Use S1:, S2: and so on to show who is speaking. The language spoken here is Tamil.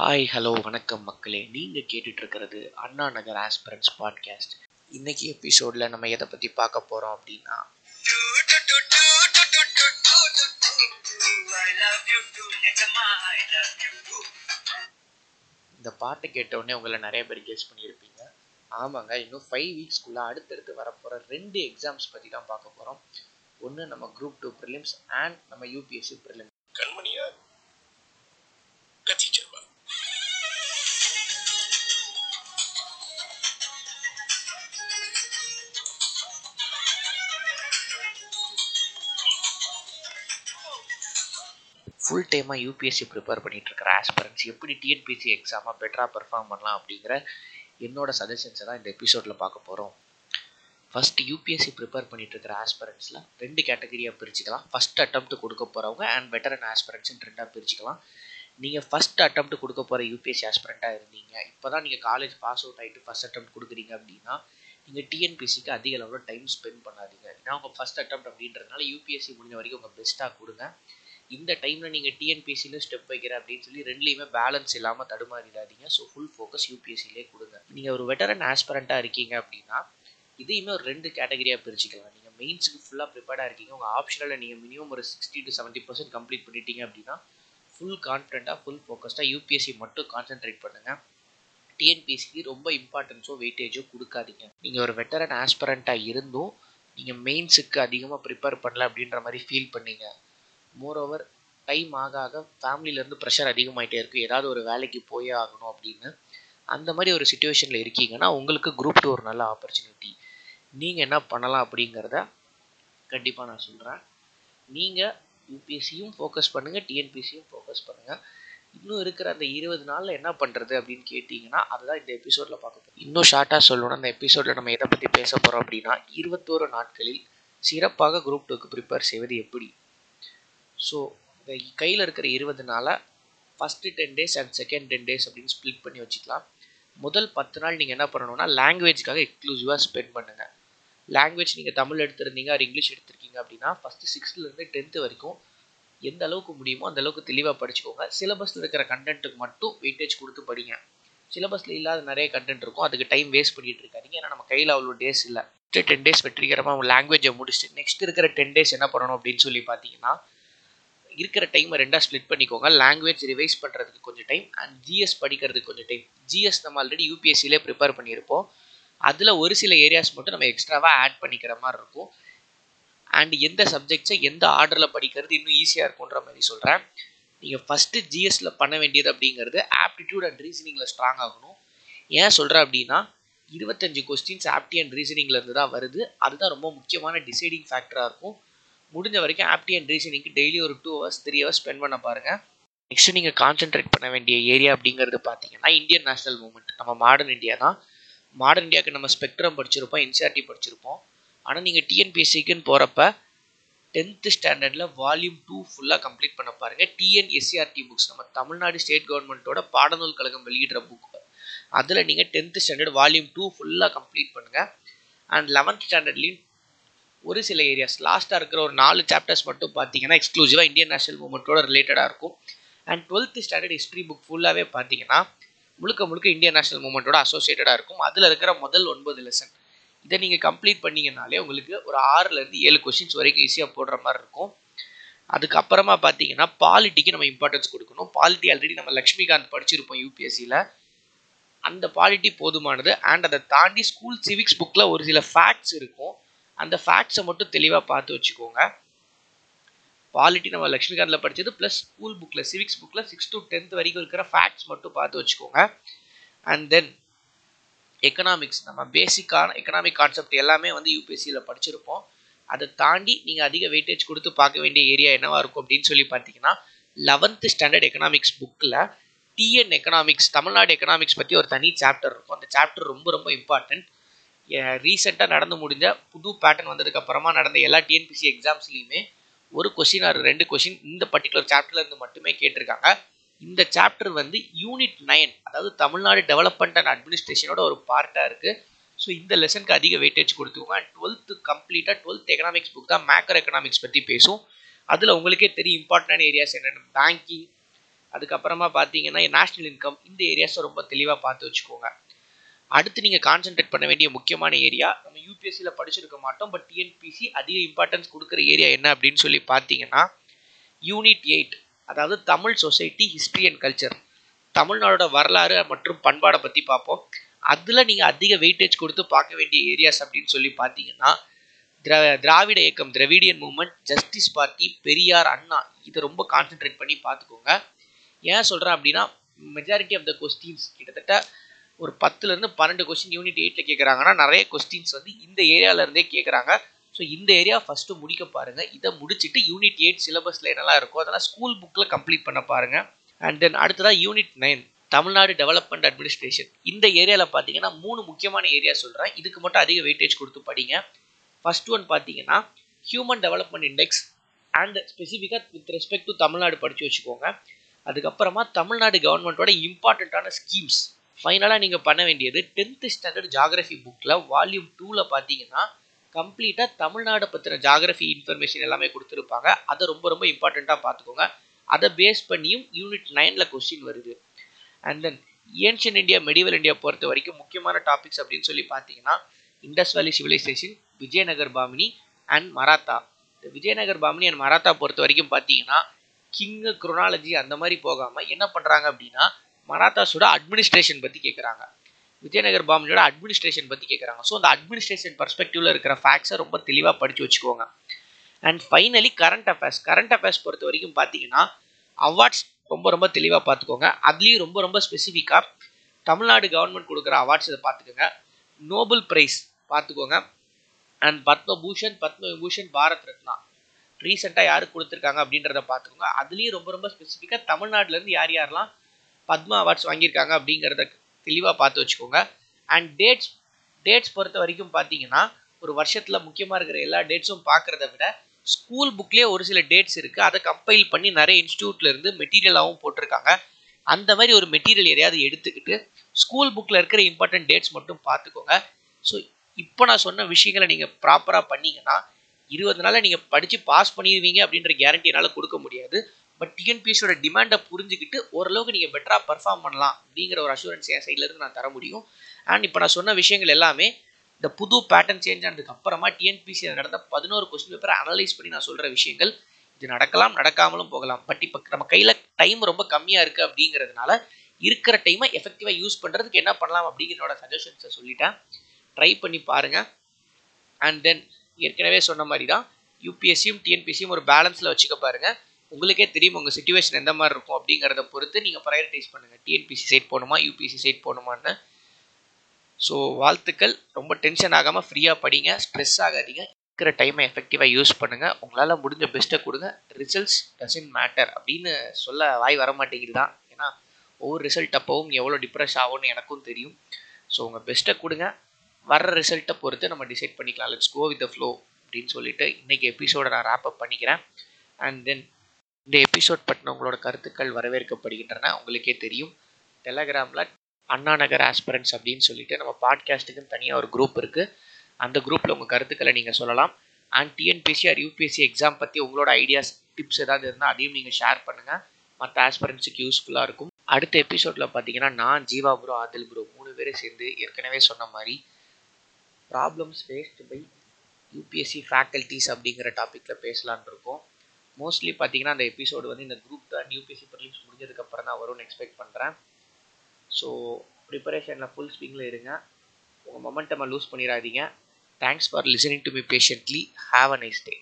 S1: ஹாய் ஹலோ வணக்கம் மக்களே. நீங்கள் கேட்டுட்ருக்கிறது அண்ணா நகர் ஆஸ்பிரன்ஸ் பாட்காஸ்ட் இன்னைக்கு எபிசோடில் நம்ம எதை பற்றி பார்க்க போகிறோம் அப்படின்னா இந்த பாட்டை கேட்டவுடனே உங்களை நிறைய பேர் கெஸ் பண்ணியிருப்பீங்க. ஆமாங்க இன்னும் ஃபைவ் வீக்ஸ்க்குள்ளே அடுத்தடுத்து வரப்போகிற ரெண்டு எக்ஸாம்ஸ் பற்றி தான் பார்க்க போகிறோம் ஒன்று நம்ம குரூப் டூ ப்ரிலிம்ஸ் அண்ட் நம்ம யூபிஎஸ்சி ப்ரிலிம்ஸ்
S2: கண்மணி
S1: ஃபுல் டைமாக யூபிஎஸ்சி ப்ரிப்பேர் பண்ணிட்டு இருக்கிற ஆஸ்பரன்ஸ் எப்படி டிஎன்பிஎஸ்சி எக்ஸாமாக பெட்டராக பெர்ஃபார்ம் பண்ணலாம் அப்படிங்கிற என்னோட சஜஷன்ஸை தான் இந்த எபிசோடில் பார்க்க போகிறோம் ஃபஸ்ட் யூபிஎஸ்சி ப்ரிப்பேர் பண்ணிட்டு இருக்கிற ஆஸ்பரன்ஸில் ரெண்டு கேட்டகரியாக பிரிச்சுக்கலாம். ஃபஸ்ட் அட்டம்ப்ட் கொடுக்க போகிறவங்க அண்ட் வெட்டரன் ஆஸ்பரன்ஸ்னு ரெண்டாக பிரிச்சுக்கலாம். நீங்கள் ஃபஸ்ட் அட்டம்ப்ட் கொடுக்க போகிற யூபிஎஸ்சி ஆஸ்பரண்ட்டாக இருந்தீங்க. இப்போ தான் நீங்கள் காலேஜ் பாஸ் அவுட் ஆகிட்டு ஃபஸ்ட் அட்டம்ப்ட் கொடுக்குறீங்க அப்படின்னா நீங்கள் டிஎன்பிஎஸ்சிக்கு அதிக அளவில் டைம் ஸ்பெண்ட் பண்ணாதீங்க. ஏன்னா உங்கள் ஃபஸ்ட் அட்டம் அப்படின்றதுனால யூபிஎஸ்சி முடிஞ்ச வரைக்கும் உங்கள் பெஸ்ட்டாக கொடுங்க. இந்த டைமில் நீங்கள் டிஎன்பிஎஸ்சியில் ஸ்டெப் வைக்கிற அப்படின்னு சொல்லி ரெண்டுலேயுமே பேலன்ஸ் இல்லாமல் தடுமாறிடாதீங்க. ஸோ ஃபுல் ஃபோக்கஸ் யூபிஎஸ்சிலே கொடுங்க. நீங்கள் ஒரு வெட்டரன் ஆஸ்பரண்ட்டாக இருக்கீங்க அப்படின்னா இதையுமே ஒரு ரெண்டு கேட்டகரியாக பிரிச்சுக்கலாம். நீங்கள் மெயின்ஸுக்கு ஃபுல்லாக ப்ரிப்பேர்டாக இருக்கீங்க. உங்கள் ஆப்ஷனில் நீங்கள் மினிமம் ஒரு sixty to seventy percent complete பண்ணிட்டீங்க அப்படின்னா ஃபுல் கான்ஃபிடண்ட்டாக ஃபுல் ஃபோக்கஸ்டாக யூபிஎஸ்சி மட்டும் கான்சென்ட்ரேட் பண்ணுங்கள் டிஎன்பிஎஸ்சிக்கு ரொம்ப இம்பார்ட்டன்ஸோ வெயிட்டேஜோ கொடுக்காதீங்க. நீங்கள் ஒரு வெட்டரன் ஆஸ்பரண்ட்டாக இருந்தும் நீங்கள் மெயின்ஸுக்கு அதிகமாக ப்ரிப்பேர் பண்ணல அப்படின்ற மாதிரி ஃபீல் பண்ணீங்க. மோரோவர் டைம் ஆக ஆக ஃபேமிலியிலேருந்து ப்ரெஷர் அதிகமாகிட்டே இருக்குது ஏதாவது ஒரு வேலைக்கு போயே ஆகணும் அப்படின்னு. அந்த மாதிரி ஒரு சுச்சுவேஷனில் இருக்கீங்கன்னா உங்களுக்கு குரூப் டூ ஒரு நல்ல ஆப்பர்ச்சுனிட்டி நீங்கள் என்ன பண்ணலாம் அப்படிங்கிறத கண்டிப்பாக நான் சொல்கிறேன் நீங்கள் யூபிஎஸ்சியும் ஃபோக்கஸ் பண்ணுங்கள் டிஎன்பிஎஸ்சியும் ஃபோக்கஸ் பண்ணுங்கள் இன்னும் இருக்கிற அந்த இருபது நாளில் என்ன பண்ணுறது அப்படின்னு கேட்டிங்கன்னா அதுதான் இந்த எபிசோடில் பார்க்க போகிறோம் இன்னும் ஷார்ட்டாக சொல்லணும்னா அந்த எபிசோடில் நம்ம எதை பற்றி பேச போகிறோம் அப்படின்னா இருபத்தோரு நாட்களில் சிறப்பாக குரூப் டூக்கு ப்ரிப்பேர் செய்வது எப்படி? ஸோ இந்த கையில் இருக்கிற இருபது நாளை first ten days and second ten days அப்படின்னு ஸ்ப்ளிட் பண்ணி வச்சுக்கலாம். முதல் பத்து நாள் நீங்கள் என்ன பண்ணணும்னா லாங்குவேஜ்க்காக எக்ஸ்க்ளூசிவாக ஸ்பெண்ட் பண்ணுங்கள் லாங்குவேஜ் நீங்கள் தமிழ் எடுத்திருந்தீங்க அவர் இங்கிலீஷ் எடுத்திருக்கீங்க அப்படின்னா ஃபஸ்ட்டு சிக்ஸ்த்துலேருந்து டென்த்து வரைக்கும் எந்த அளவுக்கு முடியுமோ அந்த அளவுக்கு தெளிவாக படிச்சுக்கோங்க. சிலபஸில் இருக்கிற கண்டென்ட்டுக்கு மட்டும் வெயிட்டேஜ் கொடுத்து படிங்க. சிலபஸில் இல்லாத நிறைய கண்டென்ட் இருக்கும். அதுக்கு டைம் வேஸ்ட் பண்ணிட்டு இருக்காதீங்க. ஏன்னா நம்ம கையில் அவ்வளோ டேஸ் இல்லை. டென் டேஸ் வெற்றிகரமாக லாங்குவேஜை முடிச்சுட்டு நெக்ஸ்ட் இருக்கிற டென் டேஸ் என்ன பண்ணணும் அப்படின்னு சொல்லி பார்த்தீங்கன்னா இருக்கிற டைமை ரெண்டாக ஸ்ப்ளிட் பண்ணிக்கோங்க. லாங்குவேஜ் ரிவைஸ் பண்ணுறதுக்கு கொஞ்சம் டைம் அண்ட் ஜிஎஸ் படிக்கிறதுக்கு கொஞ்சம் டைம் ஜிஎஸ் நம்ம ஆல்ரெடி யூபிஎஸ்சிலே ப்ரிப்பேர் பண்ணியிருப்போம். அதில் ஒரு சில ஏரியாஸ் மட்டும் நம்ம எக்ஸ்ட்ராவாக ஆட் பண்ணிக்கிற மாதிரி இருக்கும். அண்ட் எந்த சப்ஜெக்ட்ஸை எந்த ஆர்டரில் படிக்கிறது இன்னும் ஈஸியாக இருக்குன்ற மாதிரி சொல்கிறேன் நீங்கள் ஃபஸ்ட்டு ஜிஎஸ்சில் பண்ண வேண்டியது அப்படிங்கிறது ஆப்டிடியூட் அண்ட் ரீசனிங்கில் ஸ்ட்ராங் ஆகணும். ஏன் சொல்கிறேன் அப்படின்னா இருபத்தஞ்சு கொஸ்டின்ஸ் ஆப்டி அண்ட் ரீசனிங்கில் இருந்து தான் வருது. அதுதான் ரொம்ப முக்கியமான டிசைடிங் ஃபேக்டராக இருக்கும். முடிஞ்ச வரைக்கும் ஆப்டி அண்ட் ரீசனிங்க்கு டெய்லி ஒரு two hours three hours spend பண்ண பாருங்கள் நெக்ஸ்ட் நீங்கள் கான்சென்ட்ரேட் பண்ண வேண்டிய ஏரியா அப்படிங்கிறது பார்த்தீங்கன்னா இந்தியன் நேஷனல் மூமெண்ட் நம்ம மாடர்ன் இந்தியா தான். மாடர்ன் இந்தியாவுக்கு நம்ம ஸ்பெக்ட்ரம் படிச்சிருப்போம் என்சிஆர்டி படிச்சிருப்போம். ஆனால் நீங்கள் டிஎன்பிஎஸ்சிக்குன்னு போகிறப்ப டென்த்து ஸ்டாண்டர்டில் வால்யூம் டூ ஃபுல்லாக கம்ப்ளீட் பண்ண பாருங்கள் டிஎன்எஸ்சிஆர்டி புக்ஸ் நம்ம தமிழ்நாடு ஸ்டேட் கவர்மெண்ட்டோட பாடநூல் கழகம் வெளியிடுற புக் அதில் நீங்கள் டென்த்து ஸ்டாண்டர்ட் வால்யூம் டூ ஃபுல்லாக கம்ப்ளீட் பண்ணுங்கள் அண்ட் லெவன்த் ஸ்டாண்டர்ட்லேயும் ஒரு சில ஏரியாஸ் லாஸ்ட்டாக இருக்கிற ஒரு நாலு சாப்டர்ஸ் மட்டும் பார்த்தீங்கன்னா எக்ஸ்க்ளூசிவாக இந்தியன் நேஷனல் மூமெண்ட்டோட ரிலேட்டடாக இருக்கும். And twelfth standard history book ஃபுல்லாகவே பார்த்தீங்கன்னா முழுக்க முழுக்க இந்தியன் நேஷனல் மூமெண்ட்டோட அசோசியேட்டடாக இருக்கும். அதில் இருக்கிற முதல் ஒன்பது லெசன் இதை நீங்கள் கம்ப்ளீட் பண்ணிங்கனாலே உங்களுக்கு ஒரு ஆறுலேருந்து ஏழு கொஷின்ஸ் வரைக்கும் ஈஸியாக போடுற மாதிரி இருக்கும். அதுக்கப்புறமா பார்த்தீங்கன்னா பாலிட்டிக்கு நம்ம இம்பார்ட்டன்ஸ் கொடுக்கணும். பாலிட்டி ஆல்ரெடி நம்ம லக்ஷ்மிகாந்த் படிச்சிருப்போம் யூபிஎஸ்சியில் அந்த பாலிட்டி போதுமானது. அண்ட் அதை தாண்டி ஸ்கூல் சிவிக்ஸ் புக்கில் ஒரு சில ஃபேக்ட்ஸ் இருக்கும். அந்த ஃபேக்ட்ஸை மட்டும் தெளிவாக பார்த்து வச்சுக்கோங்க. பாலிட்டி நம்ம லக்ஷ்மிகாந்தில் படித்தது ப்ளஸ் ஸ்கூல் புக்கில் சிவிக்ஸ் புக்கில் சிக்ஸ் டு டென்த் வரைக்கும் இருக்கிற ஃபேக்ட்ஸ் மட்டும் பார்த்து வச்சுக்கோங்க. அண்ட் தென் எக்கனாமிக்ஸ் நம்ம பேசிக்கான எக்கனாமிக் கான்செப்ட் எல்லாமே வந்து யூபிஎஸ்சியில் படிச்சிருப்போம். அதை தாண்டி நீங்கள் அதிக வெயிட்டேஜ் கொடுத்து பார்க்க வேண்டிய ஏரியா என்னவாக இருக்கும் அப்படின்னு சொல்லி பார்த்தீங்கன்னா லெவன்த்து ஸ்டாண்டர்ட் எக்கனாமிக்ஸ் புக்கில் டிஎன் எக்கனாமிக்ஸ் தமிழ்நாடு எக்கனாமிக்ஸ் பற்றி ஒரு தனி சாப்டர் இருக்கும். அந்த சாப்டர் ரொம்ப ரொம்ப இம்பார்ட்டன்ட் ரீசெண்டாக நடந்து முடிஞ்ச புது பேட்டர்ன் வந்ததுக்கப்புறமா நடந்த எல்லா டிஎன்பிசி எக்ஸாம்ஸ்லையுமே ஒரு கொஷின் ஆர் ரெண்டு கொஷின் இந்த பர்டிகுலர் சாப்டர்லேருந்து மட்டுமே கேட்டிருக்காங்க. இந்த சாப்டர் வந்து யூனிட் நைன் அதாவது தமிழ்நாடு டெவலப்மெண்ட் அண்ட் அட்மினிஸ்ட்ரேஷனோட ஒரு பார்ட்டாக இருக்குது ஸோ இந்த லெசனுக்கு அதிக வெயிட்டேஜ் கொடுத்துக்கோங்க. அண்ட் டுவெல்த்து கம்ப்ளீட்டாக டுவெல்த் எக்கனாமிக்ஸ் புக் தான் மேக்கர் எக்கனாமிக்ஸ் பற்றி பேசும். அதில் உங்களுக்கே தெரியும் இம்பார்ட்டன்டான ஏரியாஸ் என்னென்ன பேங்கிங் அதுக்கப்புறமா பார்த்தீங்கன்னா நேஷ்னல் இன்கம் இந்த ஏரியாஸை ரொம்ப தெளிவாக பார்த்து வச்சுக்கோங்க. அடுத்து நீங்கள் கான்சென்ட்ரேட் பண்ண வேண்டிய முக்கியமான ஏரியா நம்ம யூபிஎஸ்சியில் படிச்சிருக்க மாட்டோம் பட் டிஎன்பிசி அதிக இம்பார்ட்டன்ஸ் கொடுக்குற ஏரியா என்ன அப்படின்னு சொல்லி பார்த்தீங்கன்னா யூனிட் எயிட் அதாவது Tamil society history and culture தமிழ்நாடோட வரலாறு மற்றும் பண்பாடை பற்றி பார்ப்போம். அதில் நீங்கள் அதிக வெயிட்டேஜ் கொடுத்து பார்க்க வேண்டிய ஏரியாஸ் அப்படின்னு சொல்லி பார்த்தீங்கன்னா திரா திராவிட இயக்கம் Dravidian movement justice party Periyar Anna இதை ரொம்ப கான்சென்ட்ரேட் பண்ணி பார்த்துக்கோங்க. ஏன் சொல்கிறேன் அப்படின்னா மெஜாரிட்டி ஆஃப் த கொஸ்டின்ஸ் கிட்டத்தட்ட ஒரு பத்துலேருந்து பன்னெண்டு கொஸ்டின் யூனிட் எயிட்டில் கேட்குறாங்கன்னா நிறைய கொஸ்டின்ஸ் வந்து இந்த ஏரியாவிலேருந்தே கேட்குறாங்க ஸோ இந்த ஏரியா ஃபஸ்ட்டு முடிக்க பாருங்கள் இதை முடிச்சுட்டு யூனிட் எயிட் சிலபஸில் என்னெல்லாம் இருக்கோ அதெல்லாம் ஸ்கூல் புக்கில் கம்ப்ளீட் பண்ண பாருங்கள் அண்ட் தென் அடுத்ததாக unit nine Tamil Nadu development administration இந்த ஏரியாவில் பார்த்தீங்கன்னா மூணு முக்கியமான ஏரியா சொல்கிறேன் இதுக்கு மட்டும் அதிக வெயிட்டேஜ் கொடுத்து படிங்க. ஃபர்ஸ்ட் ஒன் பார்த்தீங்கன்னா ஹியூமன் டெவலப்மெண்ட் இண்டெக்ஸ் அண்ட் ஸ்பெசிஃபிக்காக வித் ரெஸ்பெக்ட் டு தமிழ்நாடு படித்து வச்சுக்கோங்க. அதுக்கப்புறமா தமிழ்நாடு கவர்மெண்ட்டோட இம்பார்ட்டண்ட்டான ஸ்கீம்ஸ் ஃபைனலாக நீங்கள் பண்ண வேண்டியது டென்த்து ஸ்டாண்டர்ட் ஜாகிரஃபி புக்கில் வால்யூம் டூவில் பார்த்தீங்கன்னா கம்ப்ளீட்டாக தமிழ்நாடு பற்றின ஜாகிரஃபி இன்ஃபர்மேஷன் எல்லாமே கொடுத்துருப்பாங்க. அதை ரொம்ப ரொம்ப இம்பார்ட்டண்ட்டாக பார்த்துக்கோங்க அதை பேஸ் பண்ணியும் யூனிட் நைனில் கொஸ்டின் வருது. And then ancient India medieval India பொறுத்த வரைக்கும் முக்கியமான டாபிக்ஸ் அப்படின்னு சொல்லி பார்த்தீங்கன்னா Indus valley civilisation Vijayanagar Bahmani and Maratha. இந்த விஜயநகர் பாமினி அண்ட் மராத்தா பொறுத்த வரைக்கும் பார்த்தீங்கன்னா கிங்கு குரோனாலஜி அந்த மாதிரி போகாமல் என்ன பண்ணுறாங்க அப்படின்னா மராத்தாஸோட அட்மினிஸ்ட்ரேஷன் பற்றி கேட்குறாங்க விஜயநகர் பாமினியோட அட்மினிஸ்ட்ரேஷன் பற்றி கேட்குறாங்க ஸோ அந்த அட்மினிஸ்ட்ரேஷன் பர்ஸ்பெக்டிவில் இருக்கிற ஃபேக்ட்ஸை ரொம்ப தெளிவாக படித்து வச்சுக்கோங்க. And finally current affairs current affairs பொறுத்த வரைக்கும் பார்த்தீங்கன்னா அவார்ட்ஸ் ரொம்ப ரொம்ப தெளிவாக பார்த்துக்கோங்க அதுலேயும் ரொம்ப ரொம்ப ஸ்பெசிஃபிக்காக தமிழ்நாடு கவர்மெண்ட் கொடுக்குற அவார்ட்ஸ் இதை பார்த்துக்கோங்க நோபல் ப்ரைஸ் பார்த்துக்கோங்க அண்ட் பத்மபூஷன் பத்மவிபூஷன் பாரத் ரத்னா. ரீசெண்டாக யாருக்கு கொடுத்துருக்காங்க அப்படின்றத பார்த்துக்கோங்க அதுலேயும் ரொம்ப ரொம்ப ஸ்பெசிஃபிக்காக தமிழ்நாட்டிலேருந்து யார் யாரெல்லாம் பத்மா அவார்ட்ஸ் வாங்கியிருக்காங்க அப்படிங்கிறத தெளிவாக பார்த்து வச்சுக்கோங்க. அண்ட் டேட்ஸ் டேட்ஸ் பொறுத்த வரைக்கும் பார்த்தீங்கன்னா ஒரு வருஷத்தில் முக்கியமாக இருக்கிற எல்லா டேட்ஸும் பார்க்குறத விட ஸ்கூல் புக்லேயே ஒரு சில டேட்ஸ் இருக்குது அதை கம்பைல் பண்ணி நிறைய இன்ஸ்டியூட்லேருந்து மெட்டீரியலாகவும் போட்டிருக்காங்க. அந்த மாதிரி ஒரு மெட்டீரியல் எதையாவது எடுத்துக்கிட்டு ஸ்கூல் புக்கில் இருக்கிற இம்பார்ட்டன்ட் டேட்ஸ் மட்டும் பார்த்துக்கோங்க. ஸோ இப்போ நான் சொன்ன விஷயங்களை நீங்கள் ப்ராப்பராக பண்ணீங்கன்னா இருபது நாளில் நீங்கள் படித்து பாஸ் பண்ணிடுவீங்க அப்படின்ற கேரண்டி என்னால் கொடுக்க முடியாது. பட் டிஎன்பிஎஸ்சியோட டிமாண்டை புரிஞ்சுக்கிட்டு ஓரளவுக்கு நீங்கள் பெட்டராக பர்ஃபார்ம் பண்ணலாம் அப்படிங்கிற ஒரு அஷூரன்ஸ் என் சைட்லேருந்து நான் தர முடியும். அண்ட் இப்போ நான் சொன்ன விஷயங்கள் எல்லாமே இந்த புது பேட்டர்ன் சேஞ்ச் ஆனதுக்கு அப்புறமா டிஎன்பிசி நடந்த பதினோரு கொஸ்டின் பேப்பரை அனலைஸ் பண்ணி நான் சொல்கிற விஷயங்கள் இது நடக்கலாம் நடக்காமலும் போகலாம். பட் இப்போ நம்ம கையில் டைம் ரொம்ப கம்மியாக இருக்குது அப்படிங்கிறதுனால இருக்கிற டைமை எஃபெக்டிவாக யூஸ் பண்ணுறதுக்கு என்ன பண்ணலாம் அப்படிங்கிறோட சஜஷன்ஸை சொல்லிட்டேன். ட்ரை பண்ணி பாருங்கள் அண்ட் தென் ஏற்கனவே சொன்ன மாதிரி தான் யூபிஎஸ்சியும் டிஎன்பிசியும் ஒரு பேலன்ஸில் வச்சுக்க பாருங்கள் உங்களுக்கே தெரியும் உங்கள் சுச்சுவேஷன் எந்த மாதிரி இருக்கும் அப்படிங்கிறத பொறுத்து நீங்கள் ப்ரையாரிட்டைஸ் பண்ணுங்கள் டிஎன்பிசி சைட் போகணுமா யூபிசி சைட் போகணுமான்னு. ஸோ வாழ்த்துக்கள். ரொம்ப டென்ஷன் ஆகாமல் ஃப்ரீயாக படிங்க. ஸ்ட்ரெஸ் ஆகாதீங்க. இருக்கிற டைமை எஃபெக்டிவாக யூஸ் பண்ணுங்கள் உங்களால் முடிஞ்ச பெஸ்ட்டை கொடுங்க. ரிசல்ட்ஸ் டசன்ட் மேட்டர் அப்படின்னு சொல்ல வாய் வர மாட்டேங்குது தான். ஏன்னா ஒவ்வொரு ரிசல்ட் அப்போவும் எவ்வளோ டிப்ரெஸ் ஆகும்னு எனக்கும் தெரியும். ஸோ உங்கள் பெஸ்ட்டை கொடுங்க. வர்ற ரிசல்ட்டை பொறுத்து நம்ம டிசைட் பண்ணிக்கலாம். Let's go with the flow அப்படின்னு சொல்லிட்டு இன்றைக்கி எபிசோடை நான் ரேப் அப் பண்ணிக்கிறேன். அண்ட் தென் இந்த எபிசோட் பற்றின உங்களோட கருத்துக்கள் வரவேற்கப்படுகின்றன. உங்களுக்கே தெரியும். டெலகிராமில் அண்ணா நகர் ஆஸ்பரன்ஸ் அப்படின்னு சொல்லிட்டு நம்ம பாட்காஸ்ட்டுக்குன்னு தனியாக ஒரு குரூப் இருக்குது அந்த குரூப்பில் உங்கள் கருத்துக்களை நீங்கள் சொல்லலாம். அண்ட் டிஎன்பிசிஆர் யூபிஎஸ்சி எக்ஸாம் பற்றி உங்களோட ஐடியாஸ் டிப்ஸ் ஏதாவது இருந்தால் அதையும் நீங்கள் ஷேர் பண்ணுங்கள் மற்ற ஆஸ்பரன்ஸுக்கு யூஸ்ஃபுல்லாக இருக்கும். அடுத்த எபிசோடில் பார்த்தீங்கன்னா நான் ஜீவா ப்ரோ ஆதில் ப்ரோ மூணு பேரும் சேர்ந்து ஏற்கனவே சொன்ன மாதிரி problems faced by UPSC faculties அப்படிங்கிற டாப்பிக்கில் பேசலான் இருக்கோம். மோஸ்ட்லி பார்த்தீங்கன்னா அந்த எபிசோடு வந்து இந்த குரூப் தான் யூபிஎஸ்சி ப்ரிலிம்ஸ் முடிஞ்சதுக்கப்புறம் தான் வரும்னு எக்ஸ்பெக்ட் பண்ணுறேன் ஸோ ப்ரிப்பரேஷனில் ஃபுல் ஸ்விங்கில் இருங்க. உங்கள் மொமெண்டமை லூஸ் பண்ணிடாதீங்க. Thanks for listening to me patiently have a nice day